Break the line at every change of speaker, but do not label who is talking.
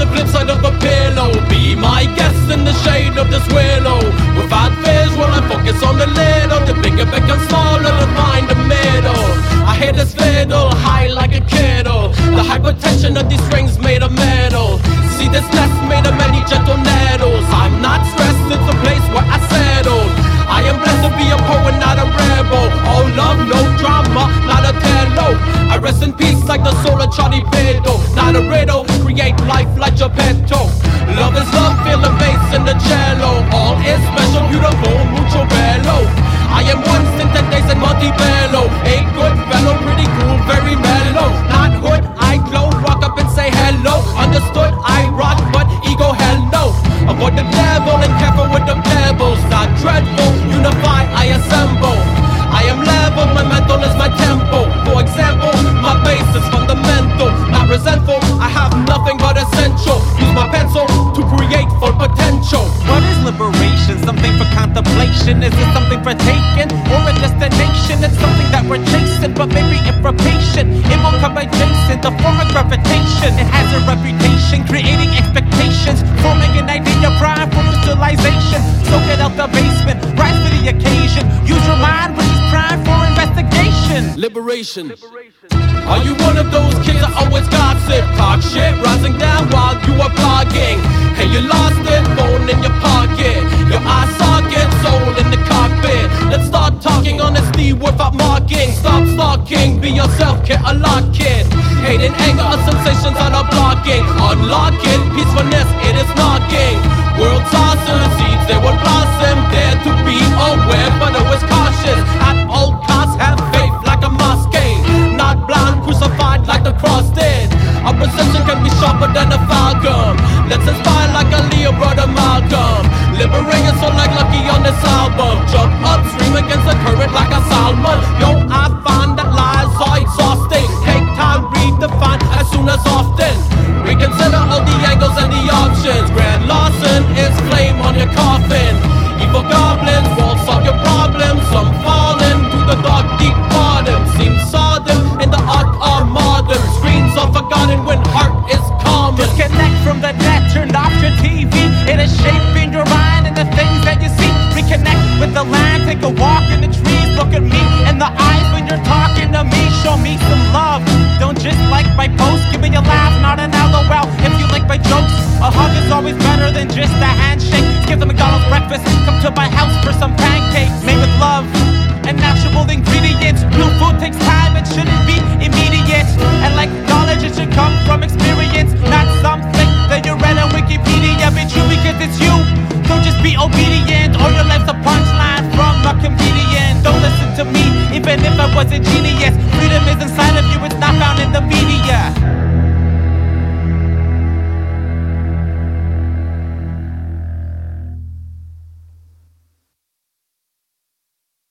the flip side of a pillow Be my guest in the shade of this willow. Without fears while I focus on the little The bigger becomes smaller to find the middle. I hit this fiddle high like a kettle. The hypertension of these strings made of metal. See this nest made of many gentle nettles. Mucho bello. I am one in Montebello. A good fellow, pretty cool, very mellow. Not hood, I glow, walk up and say hello. Understood, I rock, but ego, hell no. Avoid the devil and careful with the pebbles. Not dreadful, unify, I assemble. I am level, my mental is my tempo. For example, my bass is fundamental. Not resentful, I have nothing but essential. Use my pencil to create full potential.
What is liberation? Contemplation? Is it something for taking? Or a destination? It's something that we're chasing, but maybe if we're patient, it will come adjacent. The form of gravitation, it has a reputation, creating expectations, forming an idea, prime for visualization. Soak it out the basement, rise for the occasion. Use your mind, which is prime for investigation.
Liberation. Are you one of those kids that always gossip, talk shit, rising down while you are blogging? Hey, you lost be yourself, get a lock it.
the land, take a walk in the trees, look at me in the eyes when you're talking to me. Show me some love. Don't just like my post, give me a laugh, not an LOL. If you like my jokes, a hug is always better than just a handshake. Give the McDonald's breakfast, come to my house for some pancakes made with love and natural ingredients. Real food takes time, it shouldn't be. was a genius. Freedom is inside of you, it's not found in the media.